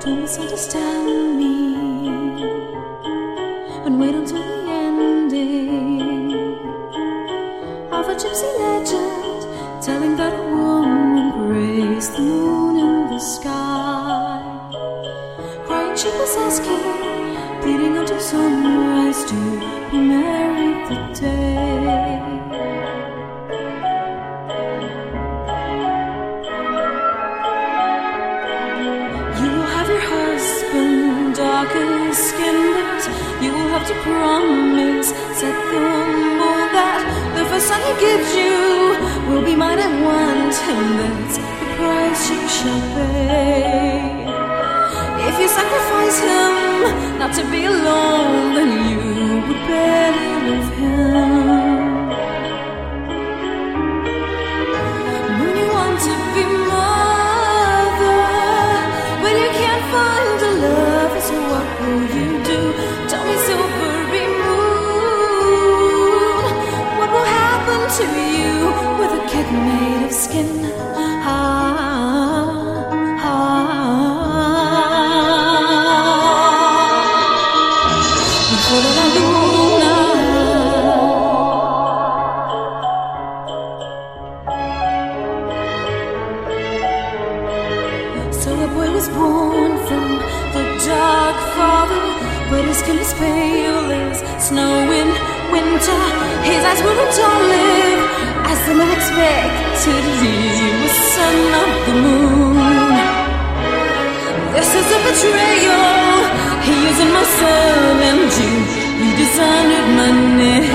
Don't misunderstand me and wait until the ending of a gypsy legend telling that a woman praised the moon in the sky. Crying she was asking, pleading until sunrise to be married the day. You will have your husband, darker skinned. You will have to promise, the mold that the first son he gives you will be mine and want, and that's the price you shall pay. Betrayal. He is a betrayal. He isn't my son, and you redesigned my name.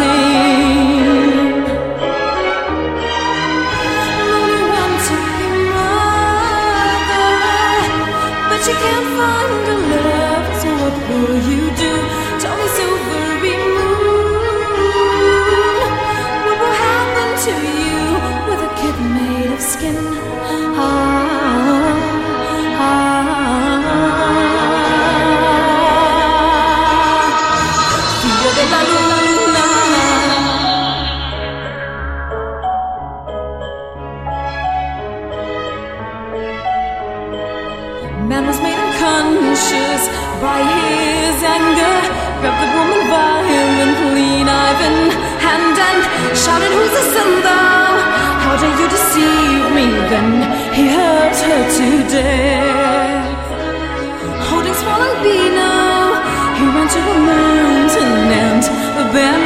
To be mother, but you can't find a love. So what you anger. Grabbed the woman violently, knife in hand, and shouted, Who's the son thou? How dare you deceive me? Then he hurt her to death. Holding swollen Bino, he ran to a mountain and abandoned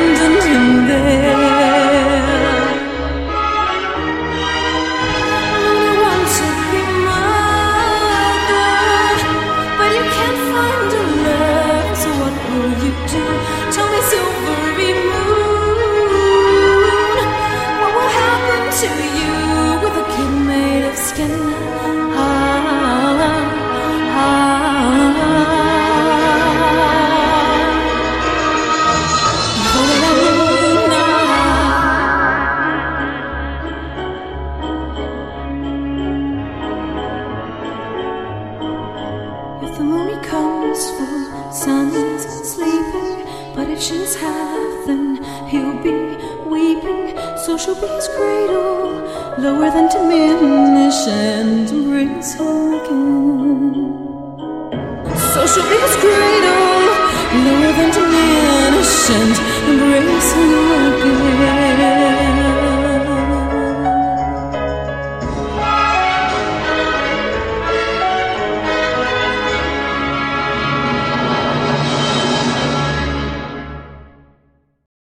Half, then he'll be weeping. So she'll be his cradle, lower than diminish and embrace him again. So she'll be his cradle, lower than diminish and.